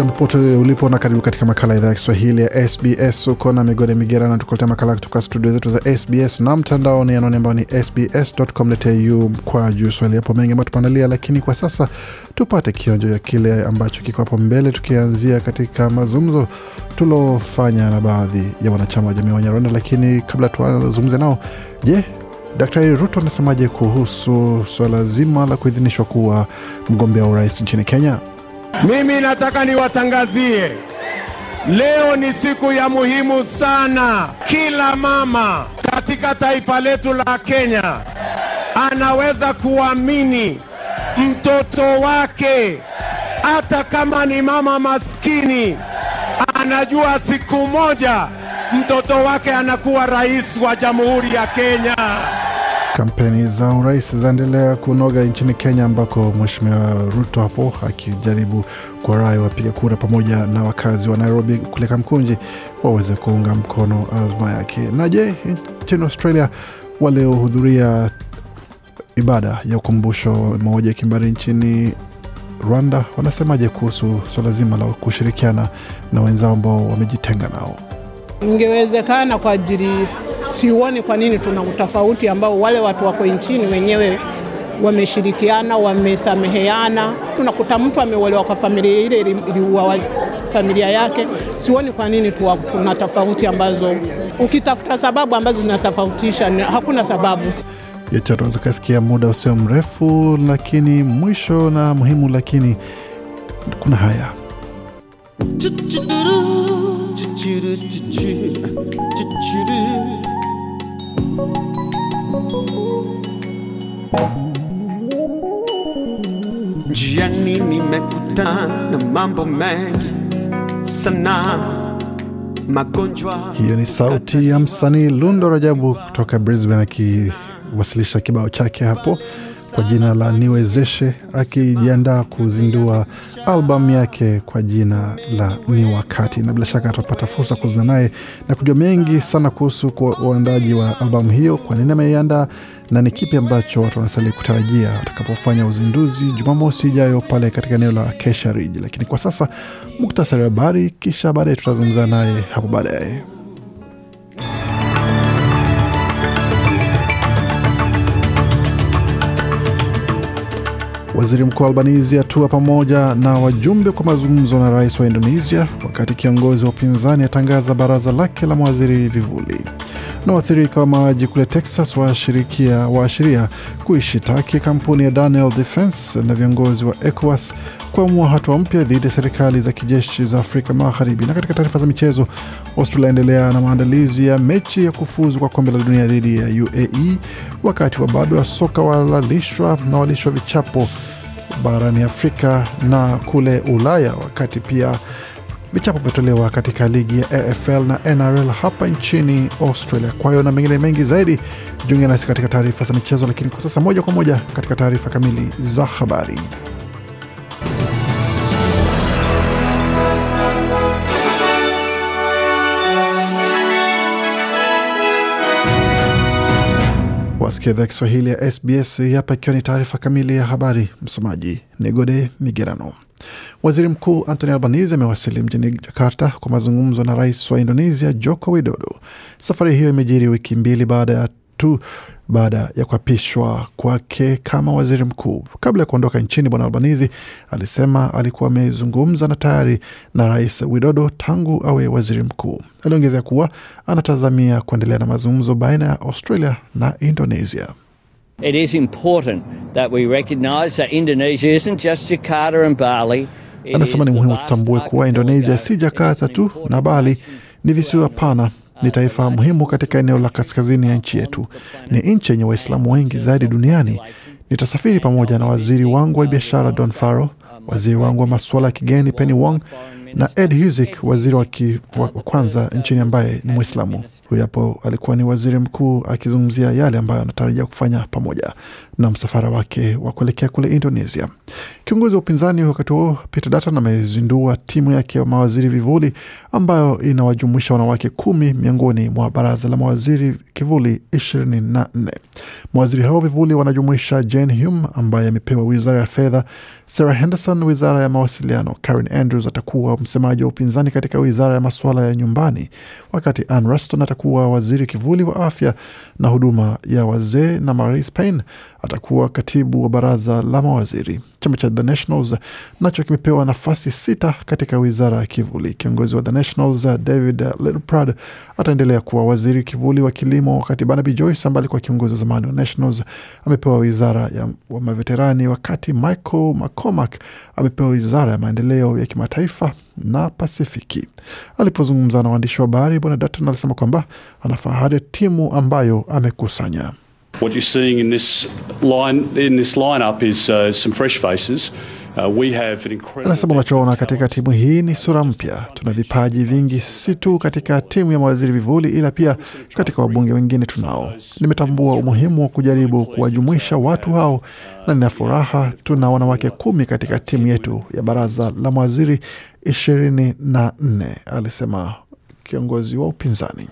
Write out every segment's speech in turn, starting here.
Jambo pote ulipo na karibu katika makala idhaa ya Kiswahili ya SBS. Uko na migode migerana, tukuletea makala kutoka studio zetu za SBS na mtandaoni anwani ambao ni sbs.com.au kwa juu swahili. Yapo mengi ambayo tumeandalia, lakini kwa sasa tupate kionjo ya kile ambacho kiko hapo mbele, tukianzia katika mazungumzo tuliofanya na baadhi ya wanachama wa jamii wa Nyarwanda. Lakini kabla tuwazungumze nao, je, Daktari Ruto anasemaje kuhusu swala zima la kuidhinishwa kuwa mgombea wa urais nchini Kenya? Mimi nataka niwatangazie leo ni siku ya muhimu sana. Kila mama katika taifa letu la Kenya anaweza kuamini mtoto wake, hata kama ni mama maskini, anajua siku moja mtoto wake anakuwa rais wa Jamhuri ya Kenya. Kampeni za urais zaendelea kunoga nchini Kenya, ambako Mheshimiwa Ruto hapo akijaribu kuwarai wapiga kura pamoja na wakazi wa Nairobi kule Kamkunji waweze kuunga mkono azma yake. Na je, nchini Australia waliohudhuria ibada ya ukumbusho mauaji ya kimbari nchini Rwanda wanasemaje kuhusu swala zima la kushirikiana na wenzao ambao wamejitenga nao? Ingewezekana kwa ajili, siuoni kwa nini tuna utofauti ambao wale watu wako nchini wenyewe wameshirikiana, wamesameheana. Unakuta mtu ameolewa kwa familia ile iliua familia yake. Siuoni kwa nini tuwa, tuna tofauti ambazo ukitafuta sababu ambazo zinatofautisha, hakuna sababu yote tunaweza kasikia muda usio mrefu, lakini mwisho na muhimu, lakini kuna haya Njiani nimekutana na mambo mengi sana, magonjwa. Hiyo ni sauti ya msanii Lundo Rajabu kutoka Brisbane akiwasilisha kibao chake hapo kwa jina la Niwezeshe, akijiandaa kuzindua albamu yake kwa jina la Ni Wakati, na bila shaka atapata fursa kuzungumza naye na kujua mengi sana kuhusu uandaji wa albamu hiyo, kwa nini ameiandaa na ni kipi ambacho watu wanastahili kutarajia atakapofanya uzinduzi Jumamosi ijayo pale katika eneo la Kesha Ridge. Lakini kwa sasa muktasari wa habari, kisha baadaye tutazungumza naye hapo baadaye. Waziri Mkuu Albanizi atua pamoja na wajumbe kwa mazungumzo na rais wa Indonesia, wakati kiongozi wa upinzani atangaza baraza lake la mawaziri vivuli. Na waathirika wa maji kule Texas waashiria kuishitaki kampuni ya Daniel Defense na viongozi wa ECOWAS kuamua hatua mpya dhidi ya serikali za kijeshi za Afrika Magharibi. Na katika taarifa za michezo, Australia endelea na maandalizi ya mechi ya kufuzu kwa kombe la dunia dhidi ya UAE, wakati wa wababe wa soka walalishwa na walishwa vichapo barani Afrika na kule Ulaya, wakati pia vichapo vyatolewa katika ligi ya AFL na NRL hapa nchini Australia. Kwa hiyo na mengine mengi zaidi, jiunge nasi katika taarifa za michezo, lakini kwa sasa moja kwa moja katika taarifa kamili za habari. Wasikia idhaa Kiswahili ya SBS hapa, ikiwa ni taarifa kamili ya habari. Msomaji ni Gode Migerano. Waziri Mkuu Anthony Albanese amewasili mjini Jakarta kwa mazungumzo na rais wa Indonesia Joko Widodo. Safari hiyo imejiri wiki mbili baada ya tu baada ya kuapishwa kwake kama waziri mkuu. Kabla ya kuondoka nchini, bwana Albanizi alisema alikuwa amezungumza na tayari na rais Widodo tangu awe waziri mkuu. Aliongezea kuwa anatazamia kuendelea na mazungumzo baina ya Australia na Indonesia. It is important that we recognize that Indonesia isn't just Jakarta and Bali. Anasema ni muhimu tutambue kuwa. Indonesia si Jakarta tu na Bali, Ni visiwa pana, ni taifa muhimu katika eneo la kaskazini ya nchi yetu. Ni nchi yenye Waislamu wengi zaidi duniani. Nitasafiri pamoja na waziri wangu wa biashara Don Faro, waziri wangu wa masuala ya kigeni Penny Wong na Ed Husic, waziri wa, wa kwanza nchini ambaye ni Mwislamu. Huyu hapo alikuwa ni waziri mkuu akizungumzia yale ambayo anatarajia kufanya pamoja na msafara wake wa kuelekea kule Indonesia. Kiongozi wa upinzani wakati huo Peter Dutton amezindua timu yake ya mawaziri vivuli ambayo inawajumuisha wanawake kumi miongoni mwa baraza la mawaziri kivuli ishirini na nne. Mawaziri hao vivuli wanajumuisha Jane Hume ambaye amepewa wizara ya fedha, Sarah Henderson wizara ya mawasiliano, Karen Andrews atakuwa msemaji wa upinzani katika wizara ya masuala ya nyumbani, wakati Ann Ruston atakuwa waziri kivuli wa afya na huduma ya wazee, na Marise Payne atakuwa katibu wa baraza la mawaziri. Chama cha The Nationals nacho kimepewa nafasi sita katika wizara ya kivuli. Kiongozi wa The Nationals David Littleproud ataendelea kuwa waziri kivuli wa kilimo, wakati Barnaby Joyce ambaye alikuwa kiongozi wa zamani wa Nationals amepewa wizara ya wa maveterani, wakati Michael McCormack amepewa wizara ya maendeleo ya kimataifa na Pasifiki. Alipozungumza na waandishi wa habari, Bwana Dutton alisema kwamba anafahari timu ambayo amekusanya. What you're seeing in this line in this lineup is uh, some fresh faces. Uh, Anasema unachoona katika timu hii ni sura mpya. Tuna vipaji vingi, si tu katika timu ya mawaziri vivuli, ila pia katika wabunge wengine tunao. Nimetambua umuhimu wa kujaribu kuwajumuisha watu hao, na nina furaha tuna wanawake kumi katika timu yetu ya baraza la mawaziri ishirini na nne, alisema kiongozi wa upinzani.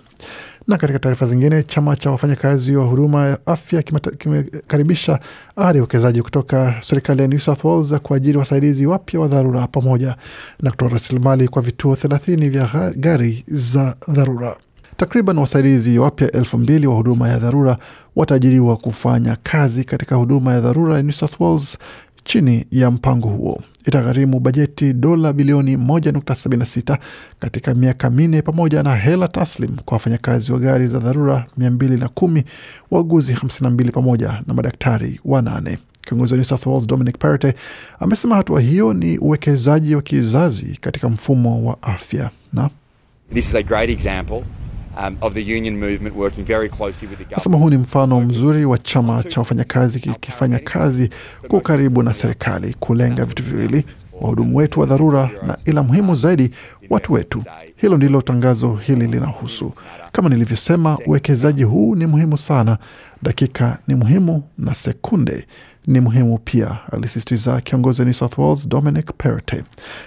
Na katika taarifa zingine, chama cha wafanyakazi wa huduma ya afya kimekaribisha ahadi ya uwekezaji kutoka serikali ya New South Wales za kuajiri wasaidizi wapya wa dharura pamoja na kutoa rasilimali kwa vituo thelathini vya gari za dharura. Takriban wasaidizi wapya elfu mbili wa huduma ya dharura wataajiriwa kufanya kazi katika huduma ya dharura ya New South Wales chini ya mpango huo. Itagharimu bajeti dola bilioni 1.76 katika miaka minne pamoja na hela taslim kwa wafanyakazi wa gari za dharura 210, wauguzi 52 pamoja na madaktari wanane. Kiongozi wa New South Wales Dominic Perrottet amesema hatua hiyo ni uwekezaji wa kizazi katika mfumo wa afya na This is a great example um, of the union movement working very closely with the government. Nasema huu ni mfano mzuri wa chama cha wafanyakazi kikifanya kazi kwa ukaribu na serikali kulenga vitu viwili: wahudumu wetu wa dharura na, ila muhimu zaidi, watu wetu. Hilo ndilo tangazo hili linahusu. Kama nilivyosema, uwekezaji huu ni muhimu sana. Dakika ni muhimu na sekunde ni muhimu pia, alisisitiza kiongozi wa New South Wales Dominic Perrottet.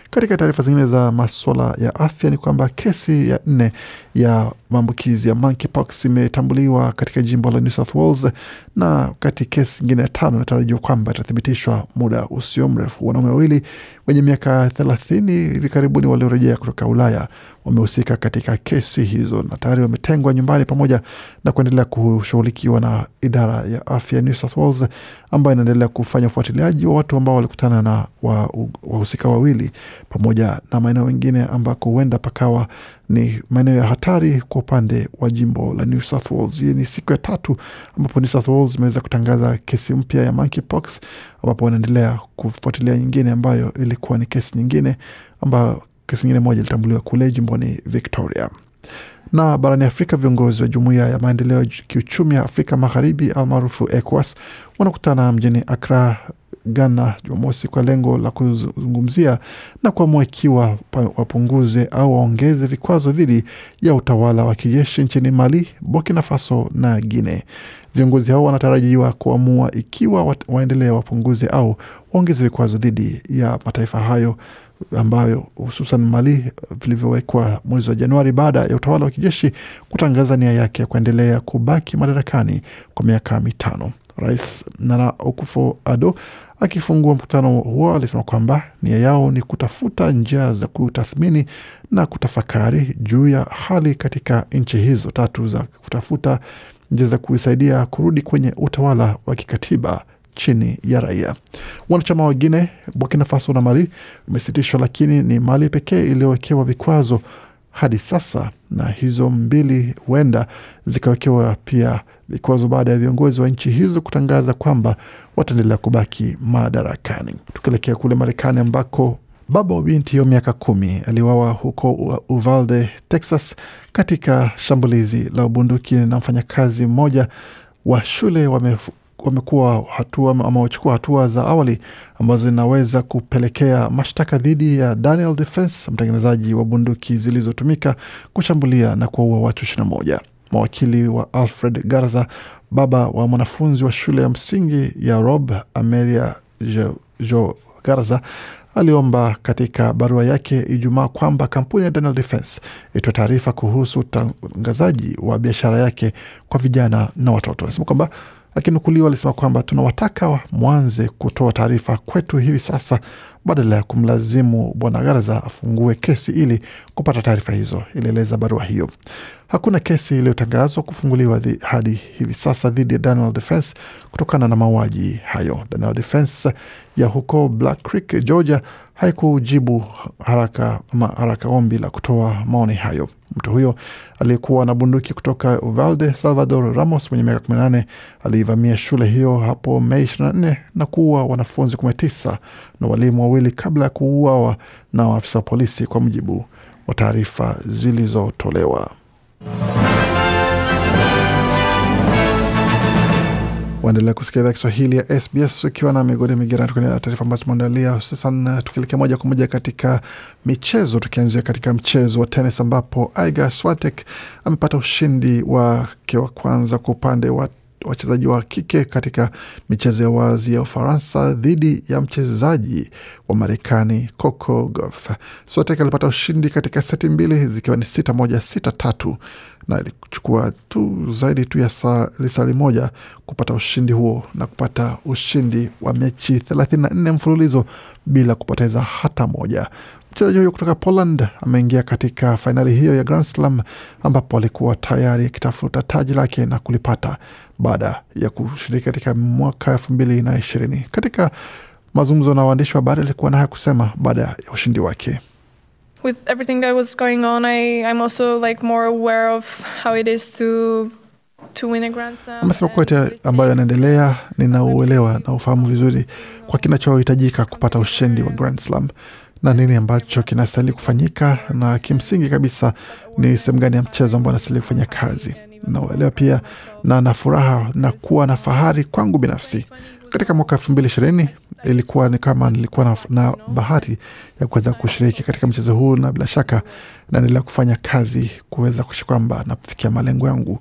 Katika taarifa zingine za maswala ya afya ni kwamba kesi ya nne ya maambukizi ya monkeypox imetambuliwa katika jimbo la New South Wales, na wakati kesi nyingine ya tano inatarajiwa kwamba itathibitishwa muda usio mrefu. Wanaume wawili wenye miaka thelathini hivi karibuni waliorejea kutoka Ulaya wamehusika katika kesi hizo na tayari wametengwa nyumbani pamoja na kuendelea kushughulikiwa na idara ya afya New South Wales ambayo inaendelea kufanya ufuatiliaji wa watu ambao walikutana na wahusika wa wawili pamoja na maeneo mengine ambako huenda pakawa ni maeneo ya hatari kwa upande wa jimbo la New South Wales. Hii ni siku ya tatu ambapo New South Wales imeweza kutangaza kesi mpya ya monkeypox, ambapo wanaendelea kufuatilia nyingine ambayo ilikuwa ni kesi nyingine ambayo kesi nyingine moja ilitambuliwa kule jimboni Victoria. Na barani Afrika, viongozi wa jumuiya ya maendeleo ya kiuchumi ya Afrika Magharibi almaarufu ECOWAS wanakutana mjini Accra, Ghana Jumamosi kwa lengo la kuzungumzia na kuamua ikiwa wapunguze au waongeze vikwazo dhidi ya utawala wa kijeshi nchini Mali, Burkina Faso na Guinea. Viongozi hao wanatarajiwa kuamua ikiwa waendelee wapunguze au waongeze vikwazo dhidi ya mataifa hayo ambayo hususan Mali vilivyowekwa mwezi wa Januari baada ya utawala wa kijeshi kutangaza nia yake ya kuendelea kubaki madarakani kwa miaka mitano. Rais Nana Akufo-Addo akifungua mkutano huo alisema kwamba nia yao ni kutafuta njia za kutathmini na kutafakari juu ya hali katika nchi hizo tatu za kutafuta njia za kuisaidia kurudi kwenye utawala wa kikatiba chini ya raia. Wanachama wengine Burkina Faso na Mali imesitishwa, lakini ni Mali pekee iliyowekewa vikwazo hadi sasa, na hizo mbili huenda zikawekewa pia vikwazo baada ya viongozi wa nchi hizo kutangaza kwamba wataendelea kubaki madarakani. Tukielekea kule Marekani ambako Baba wa binti wa miaka kumi aliuawa huko Uvalde, Texas, katika shambulizi la bunduki na mfanyakazi mmoja wa shule wame wamekuwa hatua ama wachukua hatua za awali ambazo zinaweza kupelekea mashtaka dhidi ya Daniel Defense, mtengenezaji wa bunduki zilizotumika kushambulia na kuwaua watu 21. Mawakili wa Alfred Garza, baba wa mwanafunzi wa shule ya msingi ya Rob Amelia Jo, jo Garza aliomba katika barua yake Ijumaa kwamba kampuni ya Daniel Defense itoe taarifa kuhusu utangazaji wa biashara yake kwa vijana na watoto. Anasema kwamba akinukuliwa, alisema kwamba tunawataka mwanze kutoa taarifa kwetu hivi sasa badala ya kumlazimu bwana Garza afungue kesi ili kupata taarifa hizo, ilieleza barua hiyo. Hakuna kesi iliyotangazwa kufunguliwa hadi hivi sasa dhidi ya Daniel Defense kutokana na mauaji hayo. Daniel Defense ya huko Black Creek, Georgia haikujibu haraka, haraka ombi la kutoa maoni hayo. Mtu huyo aliyekuwa na bunduki kutoka Uvalde, Salvador Ramos mwenye miaka 18 aliivamia shule hiyo hapo Mei 24 na kuua wanafunzi 19 na walimu wawili kabla ya kuuawa na waafisa wa polisi, kwa mujibu wa taarifa zilizotolewa. Waendelea kusikia idhaa Kiswahili ya SBS ukiwa na migodi migerani, tukiendelea taarifa ambazo tumeandalia, hususan tukielekea moja kwa moja katika michezo, tukianzia katika mchezo wa tenis ambapo Iga Swiatek amepata ushindi wake wa kwanza kwa upande wa wachezaji wa kike katika michezo ya wazi ya Ufaransa dhidi ya mchezaji wa Marekani Coco Gauff. Swiatek alipata ushindi katika seti mbili zikiwa ni sita moja sita tatu na ilichukua tu zaidi tu ya lisali moja kupata ushindi huo na kupata ushindi wa mechi 34 mfululizo bila kupoteza hata moja. Mchezaji huyo kutoka Poland ameingia katika fainali hiyo ya Grand Slam ambapo alikuwa tayari akitafuta taji lake na kulipata baada ya kushiriki katika mwaka elfu mbili na ishirini. Katika mazungumzo na waandishi wa habari alikuwa na haya kusema baada ya ushindi wake. With everything that was going on, I, I'm also like more aware of how it is to to win a Grand Slam. Amesema kuwa yote ambayo yanaendelea ninauelewa na ufahamu vizuri kwa kinachohitajika kupata ushindi wa Grand Slam na nini ambacho kinastahili kufanyika, na kimsingi kabisa ni sehemu gani ya mchezo ambao anastahili kufanya kazi. Nauelewa pia na na furaha na kuwa na fahari kwangu binafsi katika mwaka elfu mbili ishirini ilikuwa ni kama nilikuwa na, na bahati ya kuweza kushiriki katika mchezo huu, na bila shaka naendelea kufanya kazi kuweza kuisha kwamba nafikia malengo yangu,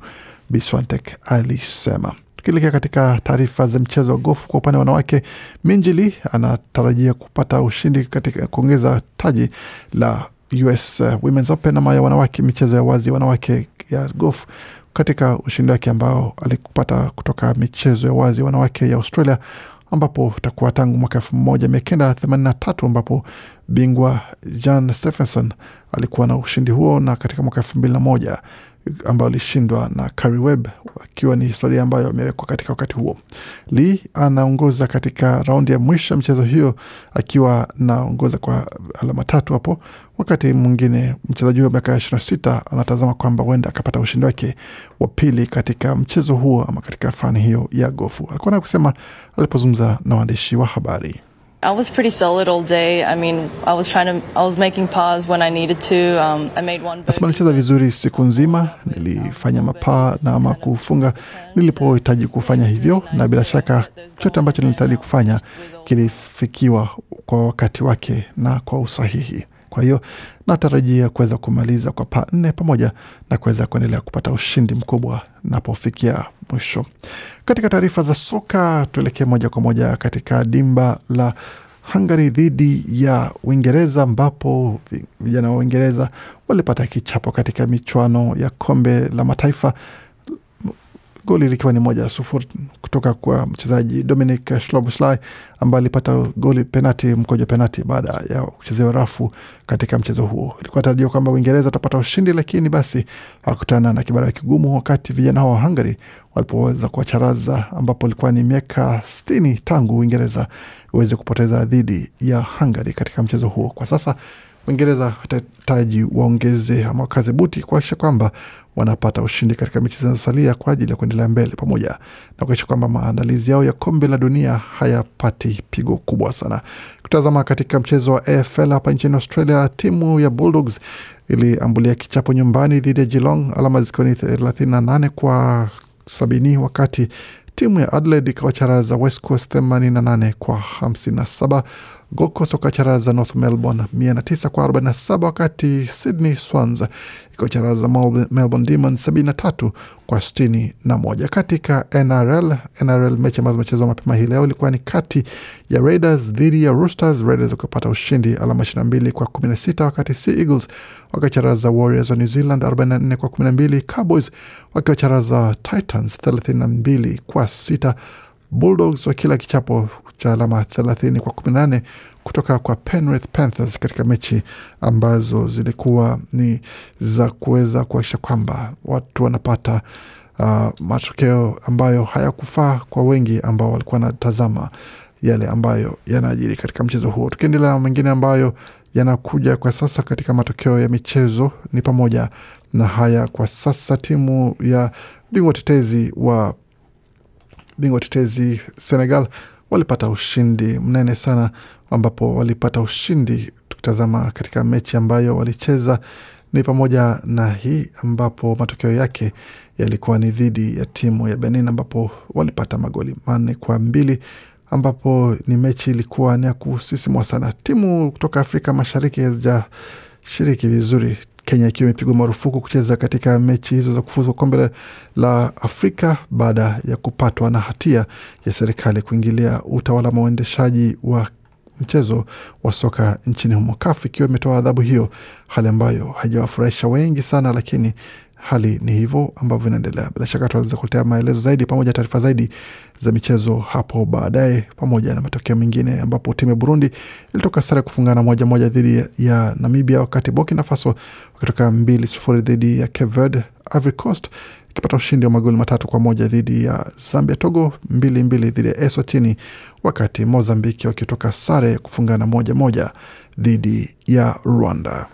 Biswantek alisema. Tukielekea katika taarifa za mchezo wa gofu kwa upande wa wanawake, Minjili anatarajia kupata ushindi katika kuongeza taji la US Women's Open ama ya wanawake, michezo ya wazi wanawake ya gofu katika ushindi wake ambao alikupata kutoka michezo ya wazi wanawake ya Australia ambapo utakuwa tangu mwaka elfu moja mia kenda themanini na tatu ambapo bingwa Jan Stephenson alikuwa na ushindi huo, na katika mwaka elfu mbili na moja ambao ilishindwa na Kari Webb, akiwa ni historia ambayo amewekwa katika wakati huo. Lee anaongoza katika raundi ya mwisho ya mchezo hiyo akiwa naongoza kwa alama tatu hapo, wakati mwingine mchezaji huyo miaka ishirini na sita anatazama kwamba huenda akapata ushindi wake wa pili katika mchezo huo ama katika fani hiyo ya gofu. Alikuwa na kusema alipozungumza na waandishi wa habari. I was pretty solid all day. I mean, I was trying to, I was making pars when I needed to. Um, I made one. Nasema nilicheza vizuri siku nzima, nilifanya mapaa na ama kufunga nilipohitaji kufanya hivyo, na bila shaka chote ambacho nilistahili kufanya kilifikiwa kwa wakati wake na kwa usahihi. Kwa hiyo natarajia kuweza kumaliza kwa paa nne pamoja na kuweza kuendelea kupata ushindi mkubwa napofikia mwisho. Katika taarifa za soka, tuelekee moja kwa moja katika dimba la Hungary dhidi ya Uingereza ambapo vijana wa Uingereza walipata kichapo katika michuano ya kombe la mataifa goli likiwa ni moja sufuri kutoka kwa mchezaji Dominic Szoboszlai ambaye alipata goli penati, mkojo penati baada ya kuchezewa rafu katika mchezo huo. Ilikuwa tarajia kwamba Uingereza atapata ushindi, lakini basi hawakutana na kibara kigumu, wakati vijana hao wa Hungary walipoweza kuwacharaza, ambapo ilikuwa ni miaka sitini tangu Uingereza iweze kupoteza dhidi ya Hungary katika mchezo huo. Kwa sasa Uingereza watahitaji waongeze ama wakaze buti kuakisha kwamba wanapata ushindi katika mechi zinazosalia kwa ajili ya kuendelea mbele, pamoja na kuakisha kwamba maandalizi yao ya kombe la dunia hayapati pigo kubwa sana. Kutazama katika mchezo wa AFL hapa nchini Australia, timu ya Bulldogs iliambulia kichapo nyumbani dhidi ya Geelong, alama zikiwa ni 38 kwa sabini, wakati timu ya Adelaide ikawacharaza West Coast 88 kwa 57. Gold Coast wakacharaza North Melbourne 109 kwa 47, wakati Sydney Swans ikiwacharaza Melbourne Demons 73 kwa 61. Katika NRL, NRL mechi ambazo zimechezwa mapema hii leo ilikuwa ni kati ya Raiders dhidi ya Roosters, Raiders wakipata ushindi alama 22 kwa 16, wakati Sea Eagles wakiwacharaza Warriors wa New Zealand 44 kwa 12, Cowboys wakiwacharaza Titans 32 kwa 6, Bulldogs wakila kichapo cha alama 30 kwa 18 kutoka kwa Penrith Panthers katika mechi ambazo zilikuwa ni za kuweza kuakisha kwamba watu wanapata uh, matokeo ambayo hayakufaa kwa wengi ambao walikuwa wanatazama yale ambayo yanaajiri katika mchezo huo. Tukiendelea na mengine ambayo yanakuja kwa sasa katika matokeo ya michezo ni pamoja na haya. Kwa sasa timu ya bingwa tetezi wa bingwa tetezi Senegal walipata ushindi mnene sana, ambapo walipata ushindi tukitazama katika mechi ambayo walicheza ni pamoja na hii ambapo matokeo yake yalikuwa ni dhidi ya timu ya Benin ambapo walipata magoli manne kwa mbili ambapo ni mechi ilikuwa ni ya kusisimua sana. Timu kutoka Afrika Mashariki hazijashiriki vizuri, Kenya ikiwa imepigwa marufuku kucheza katika mechi hizo za kufuzu kombe la Afrika baada ya kupatwa na hatia ya serikali kuingilia utawala wa uendeshaji wa mchezo wa soka nchini humo. CAF ikiwa imetoa adhabu hiyo, hali ambayo haijawafurahisha wengi sana, lakini hali ni hivyo ambavyo inaendelea. Bila shaka tunaweza kuletea maelezo zaidi pamoja taarifa zaidi za michezo hapo baadaye, pamoja na matokeo mengine, ambapo timu ya Burundi ilitoka sare kufungana moja moja dhidi ya Namibia, wakati Burkina Faso wakitoka mbili sufuri dhidi ya Cape Verde. Ivory Coast ikipata ushindi wa magoli matatu kwa moja dhidi ya Zambia. Togo mbili mbili dhidi ya Eswatini, wakati Mozambiki wakitoka sare kufungana moja moja dhidi ya Rwanda.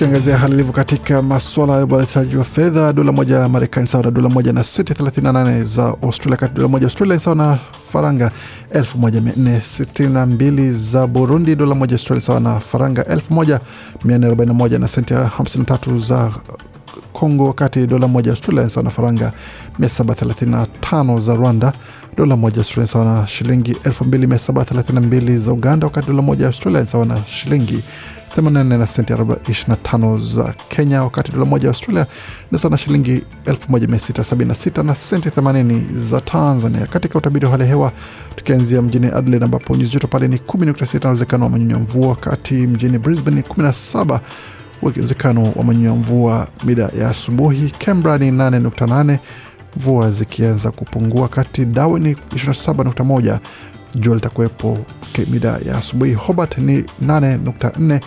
Tukiangazia hali ilivyo katika maswala ya uboreshaji wa fedha, dola moja ya Marekani sawa na dola moja na senti 38 za Australia, kati dola moja Australia sawa na faranga 1462 za Burundi, dola moja Australia sawa na faranga 1441 na senti 53 za Kongo, wakati dola moja Australia sawa na faranga 735 za Rwanda, dola moja Australia sawa na shilingi 2732 za Uganda, wakati dola moja Australia sawa na shilingi 84 na senti 25 za Kenya, wakati dola moja ya Australia ni sawa na shilingi 1676 na senti 80 za Tanzania. Katika utabiri wa hali ya hewa, tukianzia mjini Adelaide ambapo nyuzi joto pale ni 10.6 na uwezekano wa manyunyu ya mvua, wakati mjini Brisbane ni 17 uwezekano wa manyunyu ya mvua mida ya asubuhi. Canberra ni 8.8 mvua zikianza kupungua, kati Darwin ni 27.1 jua litakuwepo mida ya asubuhi. Hobart ni 8.4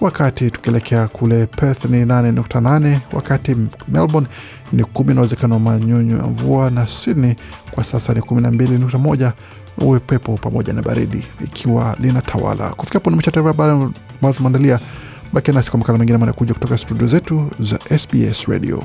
wakati tukielekea kule Perth ni 8.8 wakati Melbourne ni kumi na uwezekano wa manyunyu ya mvua, na Sydney kwa sasa ni 12.1 upepo pamoja na baridi ikiwa linatawala. Kufikia hapo nimesha taarifa habari ambazo tumeandalia. Bakia nasi kwa makala mengine manakuja kutoka studio zetu za SBS Radio.